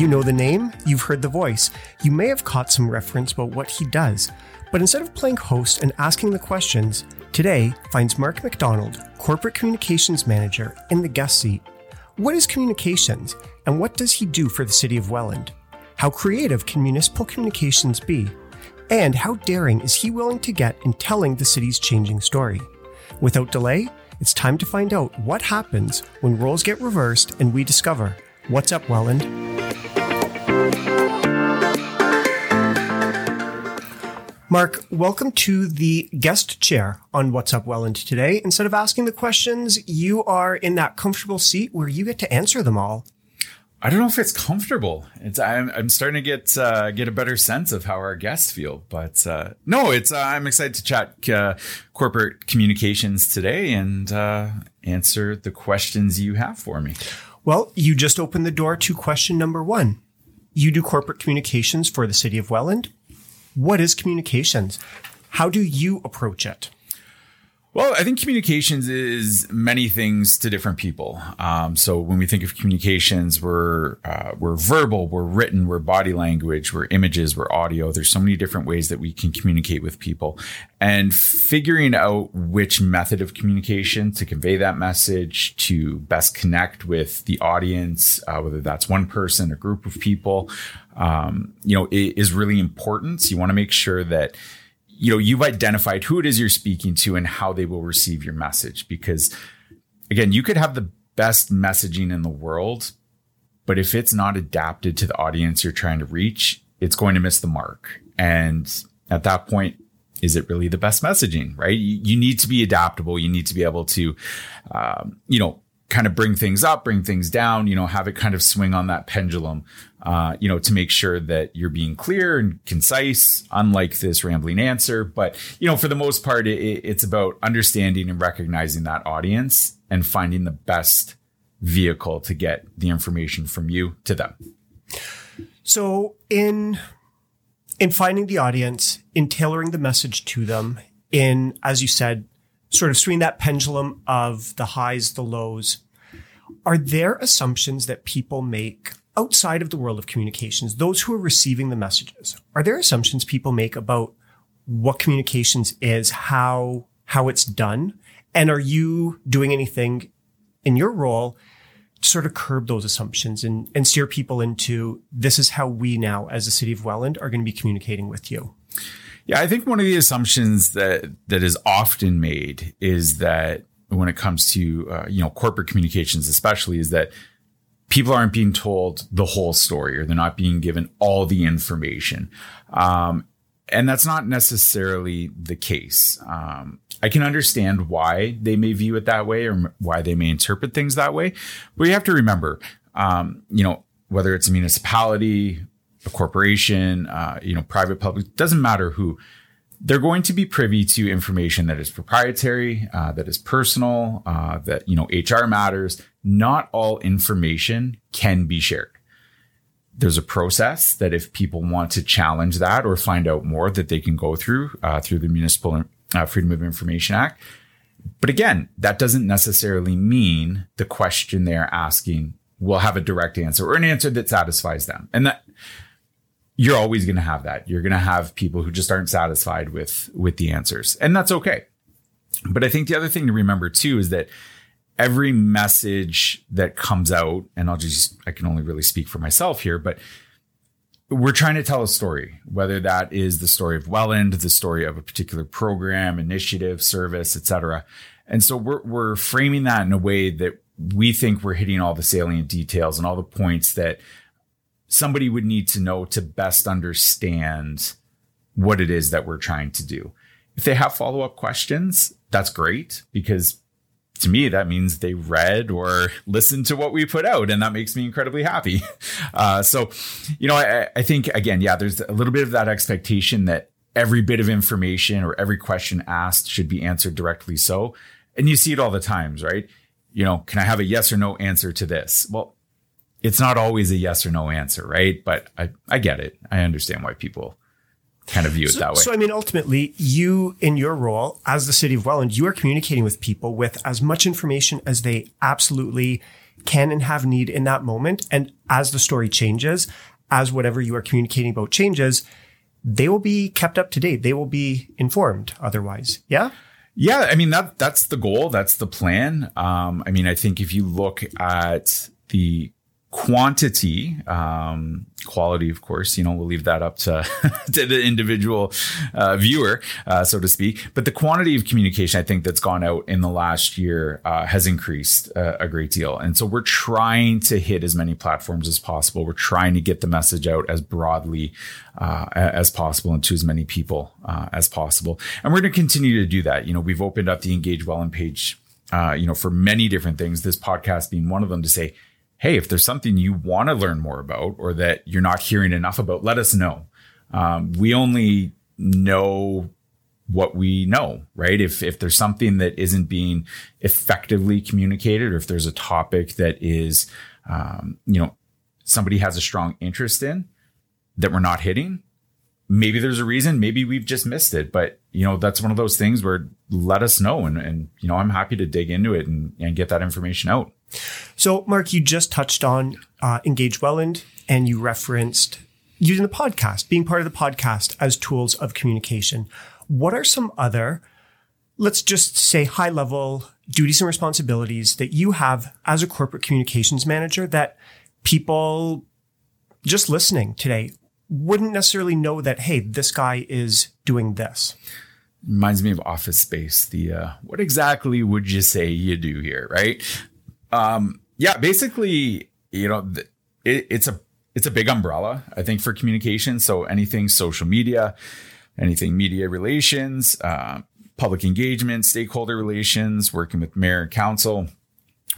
You know the name, you've heard the voice, you may have caught some reference about what he does. But instead of playing host and asking the questions, today finds Marc MacDonald, Corporate Communications Manager, in the guest seat. What is communications, and what does he do for the City of Welland? How creative can municipal communications be? And how daring is he willing to get in telling the city's changing story? Without delay, it's time to find out what happens when roles get reversed and we discover what's up, Welland. Marc, welcome to the guest chair on What's Up Welland today. Instead of asking the questions, you are in that comfortable seat where you get to answer them all. I don't know if it's comfortable. It's I'm, I'm starting to get uh, get a better sense of how our guests feel, but uh, no, it's uh, I'm excited to chat uh, corporate communications today and uh, answer the questions you have for me. Well, you just opened the door to question number one. You do corporate communications for the city of Welland. What is communications? How do you approach it? Well, I think communications is many things to different people. Um, so when we think of communications, we're uh, we're verbal, we're written, we're body language, we're images, we're audio. There's so many different ways that we can communicate with people, and figuring out which method of communication to convey that message to best connect with the audience, uh, whether that's one person, a group of people, um, you know, is really important. So you want to make sure that you know, you've identified who it is you're speaking to and how they will receive your message. Because again, you could have the best messaging in the world, but if it's not adapted to the audience you're trying to reach, it's going to miss the mark. And at that point, is it really the best messaging, right? You, you need to be adaptable. You need to be able to, um, you know, kind of bring things up, bring things down, you know, have it kind of swing on that pendulum, uh, you know, to make sure that you're being clear and concise, unlike this rambling answer. But, you know, for the most part, it, it's about understanding and recognizing that audience and finding the best vehicle to get the information from you to them. So in, in finding the audience, in tailoring the message to them, in, as you said, sort of swing that pendulum of the highs, the lows. Are there assumptions that people make outside of the world of communications, those who are receiving the messages? Are there assumptions people make about what communications is, how, how it's done? And are you doing anything in your role to sort of curb those assumptions and, and steer people into this is how we now, as the city of Welland, are going to be communicating with you? Yeah, I think one of the assumptions that that is often made is that when it comes to uh, you know corporate communications, especially, is that people aren't being told the whole story or they're not being given all the information. Um, and that's not necessarily the case. Um, I can understand why they may view it that way or why they may interpret things that way. But you have to remember, um, you know, whether it's a municipality, a corporation, uh, you know, private, public, doesn't matter who. They're going to be privy to information that is proprietary, uh, that is personal, uh, that you know HR matters. Not all information can be shared. There's a process that if people want to challenge that or find out more, that they can go through uh, through the Municipal uh, Freedom of Information Act. But again, that doesn't necessarily mean the question they're asking will have a direct answer or an answer that satisfies them. And that you're always going to have that. You're going to have people who just aren't satisfied with with the answers, and that's okay. But I think the other thing to remember too is that every message that comes out, and I'll just I can only really speak for myself here, but we're trying to tell a story, whether that is the story of Welland, the story of a particular program, initiative, service, etc. And so we're we're framing that in a way that we think we're hitting all the salient details and all the points that somebody would need to know to best understand what it is that we're trying to do. If they have follow up questions, that's great because to me, that means they read or listened to what we put out, and that makes me incredibly happy. Uh, so, you know, I, I think again, yeah, there's a little bit of that expectation that every bit of information or every question asked should be answered directly so. And you see it all the times, right? You know, can I have a yes or no answer to this? Well, it's not always a yes or no answer, right? But I, I get it. I understand why people kind of view it so, that way. So, I mean, ultimately, you in your role as the city of Welland, you are communicating with people with as much information as they absolutely can and have need in that moment. And as the story changes, as whatever you are communicating about changes, they will be kept up to date. They will be informed otherwise. Yeah. Yeah, I mean that that's the goal. That's the plan. Um, I mean, I think if you look at the quantity um, quality of course you know we'll leave that up to, to the individual uh, viewer uh, so to speak. But the quantity of communication i think that's gone out in the last year uh, has increased uh, a great deal. And so we're trying to hit as many platforms as possible. We're trying to get the message out as broadly uh, as possible and to as many people uh, as possible. And we're going to continue to do that. You know we've opened up the engage welland page you know for many different things. This podcast being one of them to say hey, if there's something you want to learn more about or that you're not hearing enough about, let us know. Um, we only know what we know, right? If if there's something that isn't being effectively communicated, or if there's a topic that is, um, you know, somebody has a strong interest in that we're not hitting, maybe there's a reason. Maybe we've just missed it. But you know, that's one of those things where let us know, and and you know, I'm happy to dig into it and and get that information out. So, Marc, you just touched on uh, Engage Welland and you referenced using the podcast, being part of the podcast as tools of communication. What are some other, let's just say high level duties and responsibilities that you have as a corporate communications manager that people just listening today wouldn't necessarily know that, hey, this guy is doing this? reminds me of office space the uh, what exactly would you say you do here right um, yeah, basically, you know, it, it's a it's a big umbrella, I think, for communication. So anything social media, anything media relations, uh, public engagement, stakeholder relations, working with mayor and council,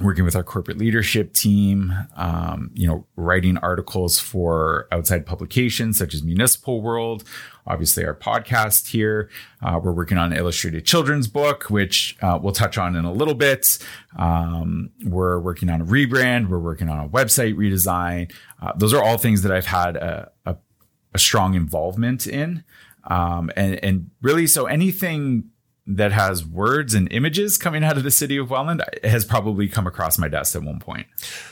working with our corporate leadership team, um, you know, writing articles for outside publications such as Municipal World, obviously our podcast here. Uh, we're working on an illustrated children's book, which uh, we'll touch on in a little bit. Um, we're working on a rebrand. We're working on a website redesign. Uh, those are all things that I've had a, a, a strong involvement in. Um, and, and really, so anything that has words and images coming out of the city of Welland has probably come across my desk at one point.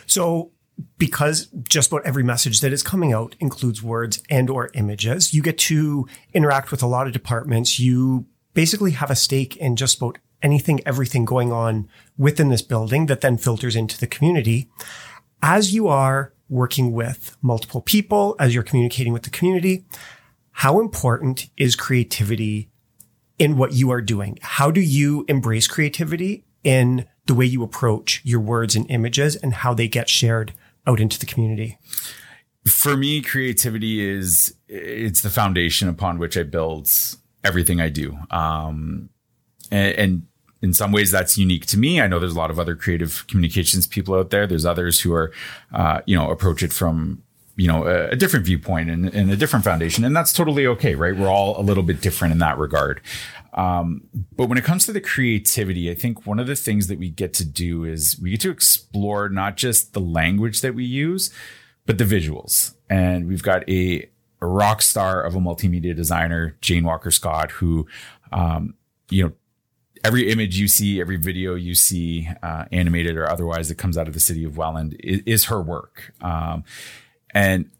So because just about every message that is coming out includes words and or images, you get to interact with a lot of departments. You basically have a stake in just about anything, everything going on within this building that then filters into the community. As you are working with multiple people, as you're communicating with the community, how important is creativity in what you are doing? How do you embrace creativity in the way you approach your words and images and how they get shared out into the community? For me, creativity is it's the foundation upon which I build everything I do. Um, and, and in some ways that's unique to me. I know there's a lot of other creative communications people out there. There's others who are, uh, you know, approach it from you know a, a different viewpoint and, and, a different foundation and that's totally okay right? We're all a little bit different in that regard. Um, but when it comes to the creativity i think one of the things that we get to do is we get to explore not just the language that we use but the visuals. And we've got a, a rock star of a multimedia designer jane walker scott who um, you know every image you see, every video you see, uh, animated or otherwise, that comes out of the city of Welland is, is her work. Um, and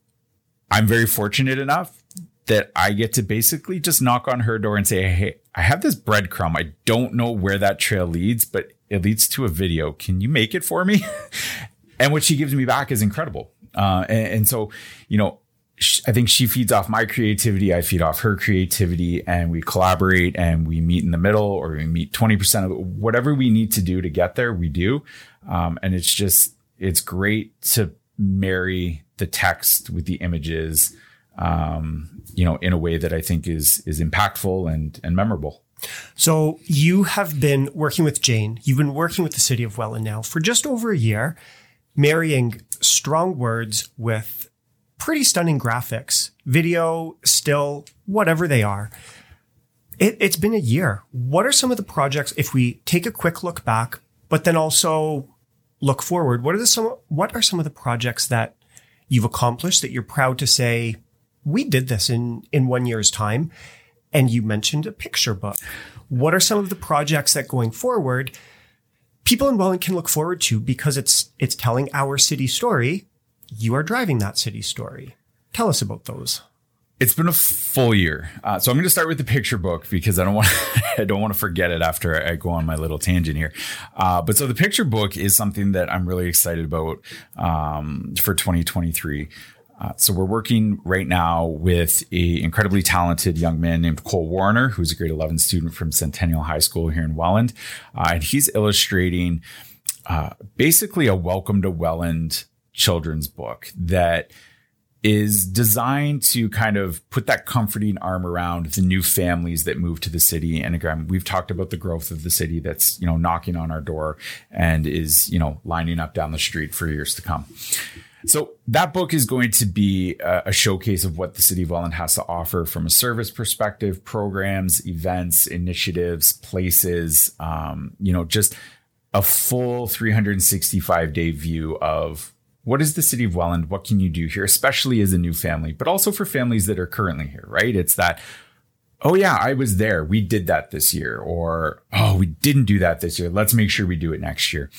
I'm very fortunate enough that I get to basically just knock on her door and say, Hey, I have this breadcrumb. I don't know where that trail leads, but it leads to a video. Can you make it for me? and what she gives me back is incredible. Uh, and, and, so, you know, I think she feeds off my creativity. I feed off her creativity and we collaborate and we meet in the middle or we meet 20% of whatever we need to do to get there. We do. Um, and it's just, it's great to marry the text with the images, um, you know, in a way that I think is is impactful and and memorable. So you have been working with Jane. You've been working with the city of Welland now for just over a year, marrying strong words with pretty stunning graphics, video, still, whatever they are. It, has been a year. What are some of the projects, if we take a quick look back, but then also look forward, what are the some, what are some of the projects that you've accomplished that you're proud to say we did this in, in one year's time. And you mentioned a picture book. What are some of the projects that going forward people in Welland can look forward to because it's, it's telling our city story. You are driving that city story. Tell us about those. It's been a full year, uh, so I'm going to start with the picture book because I don't want I don't want to forget it after I go on my little tangent here. Uh, but so the picture book is something that I'm really excited about um, for 2023. Uh, so we're working right now with a incredibly talented young man named Cole Warner, who's a grade 11 student from Centennial High School here in Welland, uh, and he's illustrating uh, basically a welcome to Welland children's book that is designed to kind of put that comforting arm around the new families that move to the city. And again, we've talked about the growth of the city that's, you know, knocking on our door and is, you know, lining up down the street for years to come. So that book is going to be a, showcase of what the city of Welland has to offer from a service perspective, programs, events, initiatives, places, um, you know, just a full 365 day view of what is the city of Welland? What can you do here, especially as a new family, but also for families that are currently here, right? It's that, oh yeah, I was there. We did that this year. Or, oh, we didn't do that this year. Let's make sure we do it next year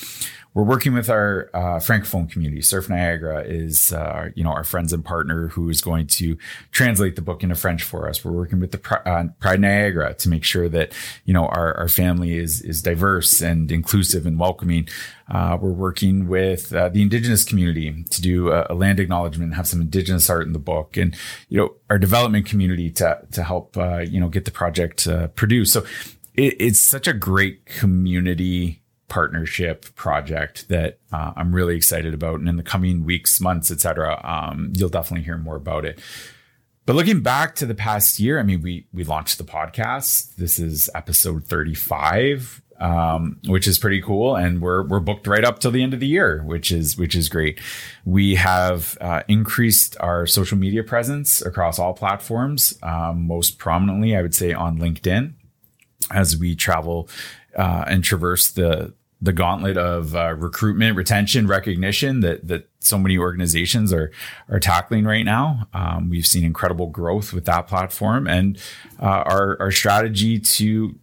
we're working with our uh, francophone community. CERF Niagara is, uh, you know, our friends and partner who is going to translate the book into French for us. We're working with the uh, Pride Niagara to make sure that you know our, our family is is diverse and inclusive and welcoming. Uh, we're working with uh, the Indigenous community to do a, a, land acknowledgement and have some Indigenous art in the book, and you know our development community to to help uh, you know get the project produced. So it, it's such a great community partnership project that uh, I'm really excited about. And in the coming weeks, months, etc., um, you'll definitely hear more about it. But looking back to the past year, I mean, we we launched the podcast. This is episode 35, um, which is pretty cool, and we're we're booked right up till the end of the year, which is which is great. We have uh, increased our social media presence across all platforms, um, most prominently, I would say, on LinkedIn, as we travel uh, and traverse the the gauntlet of uh, recruitment, retention, recognition that that so many organizations are are tackling right now. Um, we've seen incredible growth with that platform, and uh, our our strategy to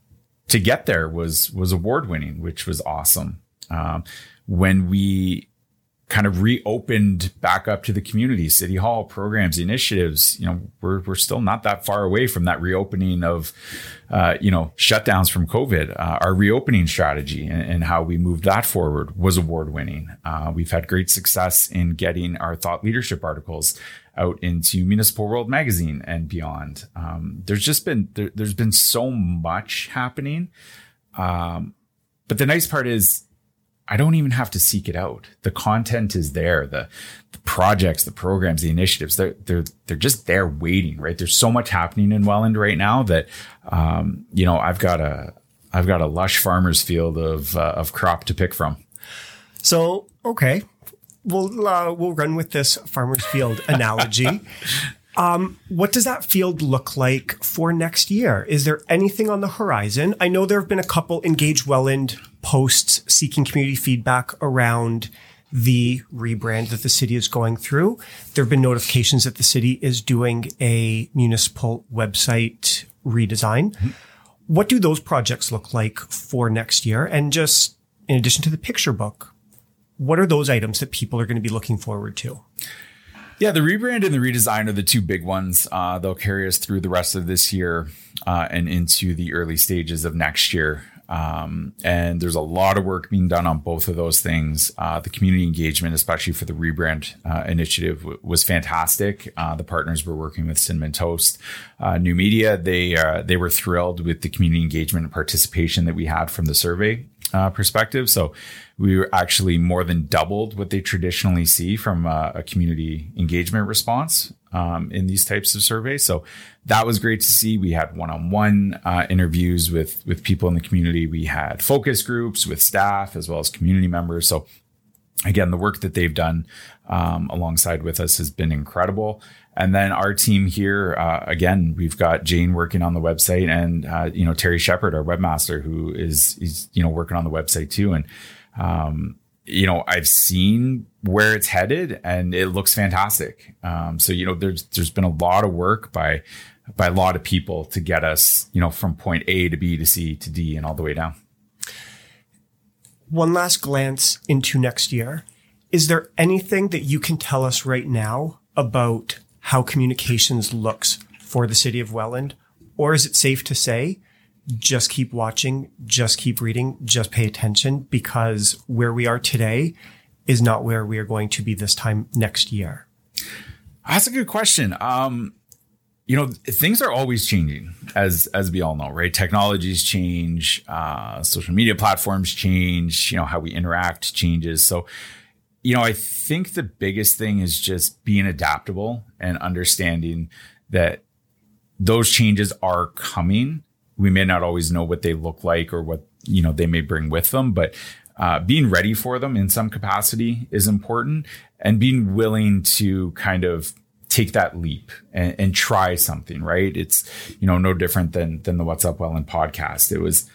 to get there was was award winning, which was awesome. Um, when we kind of reopened back up to the community, city hall programs, initiatives. You know, we're we're still not that far away from that reopening of, uh, you know, shutdowns from COVID. Uh, our reopening strategy and, and, how we moved that forward was award winning. Uh, we've had great success in getting our thought leadership articles out into Municipal World Magazine and beyond. Um, there's just been there, has been so much happening. Um, but the nice part is I don't even have to seek it out. The content is there. The, the projects, the programs, the initiatives, they're, they're, they're just there waiting, right? There's so much happening in Welland right now that, um, you know, I've got a, I've got a lush farmer's field of, uh, of crop to pick from. So, okay. We'll, uh, we'll run with this farmer's field analogy. Um, what does that field look like for next year? Is there anything on the horizon? I know there have been a couple Engage Welland posts seeking community feedback around the rebrand that the city is going through. There have been notifications that the city is doing a municipal website redesign. Mm-hmm. What do those projects look like for next year? And just in addition to the picture book, what are those items that people are going to be looking forward to? Yeah, the rebrand and the redesign are the two big ones. Uh, they'll carry us through the rest of this year uh, and into the early stages of next year. Um, and there's a lot of work being done on both of those things. Uh, the community engagement, especially for the rebrand uh, initiative, w- was fantastic. Uh, the partners were working with Cinnamon Toast, uh, New Media. They they were thrilled with the community engagement and participation that we had from the survey uh, perspective. So we were actually more than doubled what they traditionally see from a community engagement response um, in these types of surveys. So that was great to see. We had one-on-one uh, interviews with with people in the community. We had focus groups with staff as well as community members. So again, the work that they've done um, alongside with us has been incredible. And then our team here, uh, again, we've got Jane working on the website, and uh, you know Terry Shepard, our webmaster, who is is you know working on the website too. And um, you know, I've seen where it's headed and it looks fantastic. Um, so, you know, there's, there's been a lot of work by, by a lot of people to get us, you know, from point A to B to C to D and all the way down. One last glance into next year. Is there anything that you can tell us right now about how communications looks for the city of Welland? Or is it safe to say just keep watching, just keep reading, just pay attention because where we are today is not where we are going to be this time next year? That's a good question. Um, you know, things are always changing, as as we all know, right? Technologies change, uh, social media platforms change. You know, how we interact changes. So, you know, I think the biggest thing is just being adaptable and understanding that those changes are coming. We may not always know what they look like or what you know they may bring with them but uh, being ready for them in some capacity is important and being willing to kind of take that leap and, and, try something right? It's you know no different than than the what's up welland podcast. It was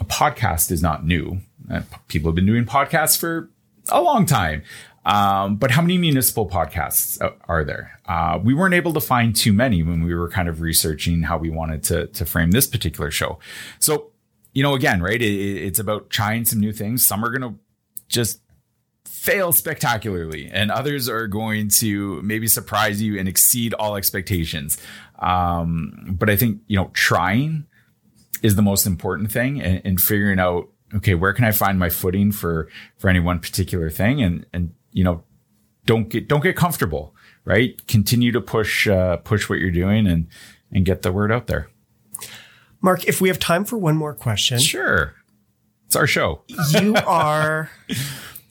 a podcast is not new. Uh, people have been doing podcasts for a long time um, but how many municipal podcasts are there? Uh, we weren't able to find too many when we were kind of researching how we wanted to to frame this particular show. So, you know, again, right? It, it's about trying some new things. Some are going to just fail spectacularly, and others are going to maybe surprise you and exceed all expectations. Um, but I think you know, trying is the most important thing, and, and figuring out okay, where can I find my footing for for any one particular thing, and and you know, don't get don't get comfortable, right? Continue to push uh, push what you're doing and and get the word out there. Marc, if we have time for one more question, sure. It's our show. you are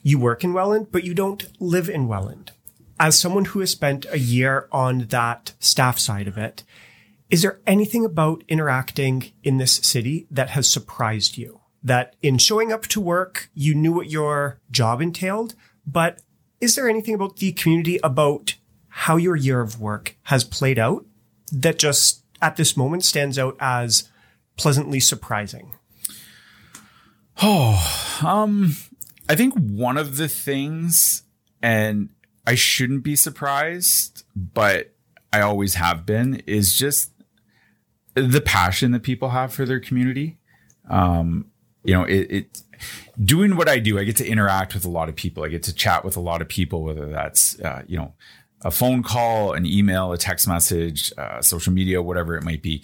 you work in Welland, but you don't live in Welland. As someone who has spent a year on that staff side of it, is there anything about interacting in this city that has surprised you? That in showing up to work, you knew what your job entailed, but is there anything about the community about how your year of work has played out that just at this moment stands out as pleasantly surprising? Oh, um, I think one of the things, and I shouldn't be surprised, but I always have been, is just the passion that people have for their community. Um, you know, it, it doing what I do, I get to interact with a lot of people. I get to chat with a lot of people, whether that's, uh, you know, a phone call, an email, a text message, uh, social media, whatever it might be.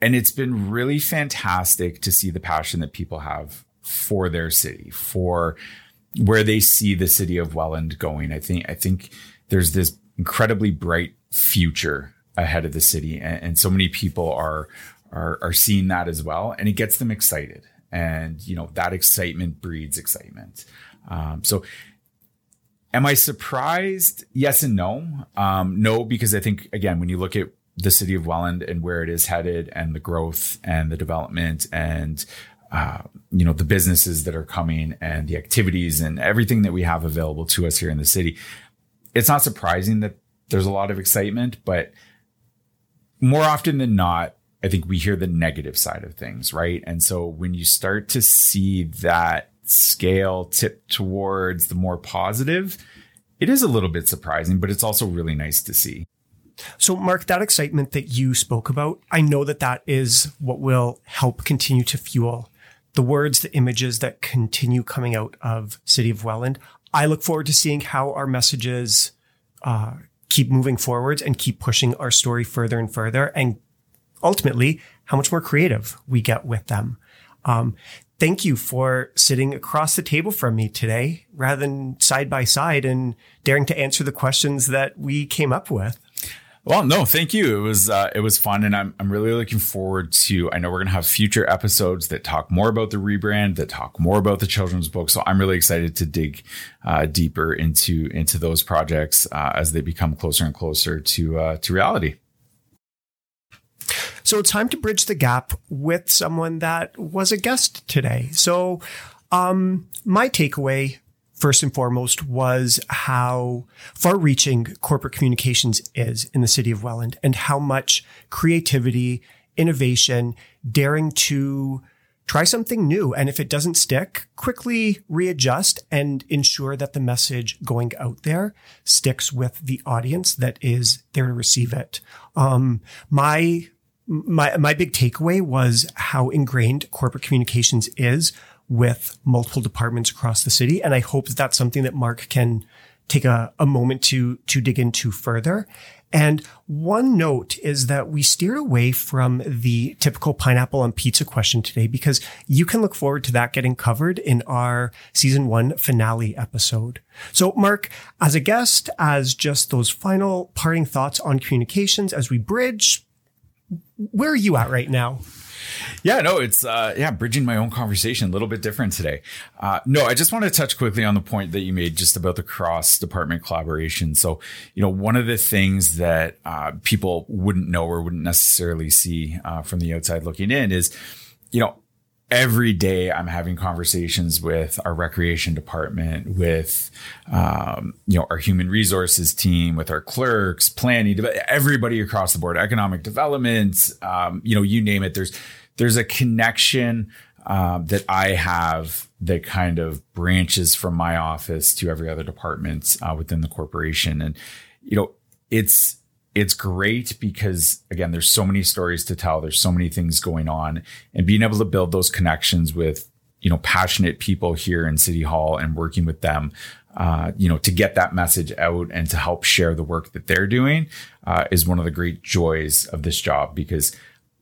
And it's been really fantastic to see the passion that people have for their city, for where they see the city of Welland going. I think, I think there's this incredibly bright future ahead of the city. And, and so many people are, are, are seeing that as well. And it gets them excited and you know that excitement breeds excitement. Um, so am i surprised? Yes and no. Um, no because i think again when you look at the city of welland and where it is headed and the growth and the development and uh, you know the businesses that are coming and the activities and everything that we have available to us here in the city it's not surprising that there's a lot of excitement but more often than not I think we hear the negative side of things, right? And so when you start to see that scale tip towards the more positive, it is a little bit surprising, but it's also really nice to see. So, Marc, that excitement that you spoke about, I know that that is what will help continue to fuel the words, the images that continue coming out of City of Welland. I look forward to seeing how our messages uh, keep moving forwards and keep pushing our story further and further and ultimately how much more creative we get with them. Um, thank you for sitting across the table from me today rather than side by side and daring to answer the questions that we came up with. Well, no, thank you. It was uh, it was fun, and I'm I'm really looking forward to. I know we're gonna have future episodes that talk more about the rebrand, that talk more about the children's book. So I'm really excited to dig uh, deeper into into those projects uh, as they become closer and closer to uh, to reality. So it's time to bridge the gap with someone that was a guest today. So, um, my takeaway first and foremost was how far reaching corporate communications is in the city of Welland and how much creativity, innovation, daring to try something new. And if it doesn't stick, quickly readjust and ensure that the message going out there sticks with the audience that is there to receive it. Um, my, my, my big takeaway was how ingrained corporate communications is with multiple departments across the city. And I hope that that's something that Marc can take a, a moment to, to dig into further. And one note is that we steered away from the typical pineapple on pizza question today because you can look forward to that getting covered in our season one finale episode. So Marc, as a guest, as just those final parting thoughts on communications as we bridge, where are you at right now? Yeah, no, it's uh, yeah, bridging my own conversation a little bit different today. Uh, no, I just want to touch quickly on the point that you made just about the cross department collaboration. So, you know, one of the things that uh, people wouldn't know or wouldn't necessarily see uh, from the outside looking in is, you know, every day I'm having conversations with our recreation department, with um, you know our human resources team, with our clerks, planning, everybody across the board, economic development, um, you know, you name it. There's there's a connection uh, that I have that kind of branches from my office to every other department uh, within the corporation, and you know, it's it's great because again, there's so many stories to tell. There's so many things going on, and being able to build those connections with you know passionate people here in City Hall and working with them. Uh, you know, to get that message out and to help share the work that they're doing uh, is one of the great joys of this job because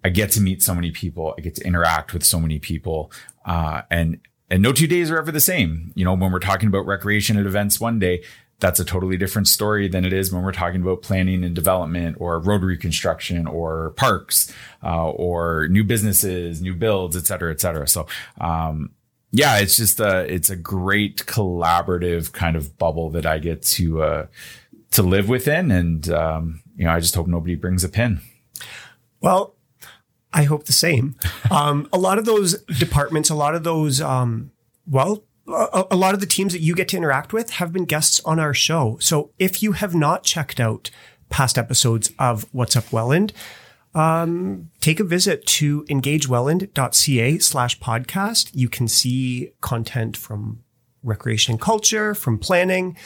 I get to meet so many people. I get to interact with so many people. Uh, and, and no two days are ever the same. You know, when we're talking about recreation at events one day, that's a totally different story than it is when we're talking about planning and development or road reconstruction or parks, uh, or new businesses, new builds, et cetera, et cetera. So, um, yeah, it's just a, it's a great collaborative kind of bubble that I get to, uh, to live within. And, um, you know, I just hope nobody brings a pin. Well, I hope the same. Um, a lot of those departments, a lot of those, um, well, a, a, lot of the teams that you get to interact with have been guests on our show. So if you have not checked out past episodes of What's Up Welland, um, take a visit to engagewelland.ca slash podcast. You can see content from recreation and culture, from planning,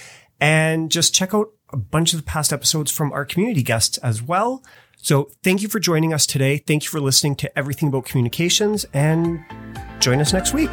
and just check out a bunch of the past episodes from our community guests as well. So thank you for joining us today. Thank you for listening to Everything About Communications and join us next week.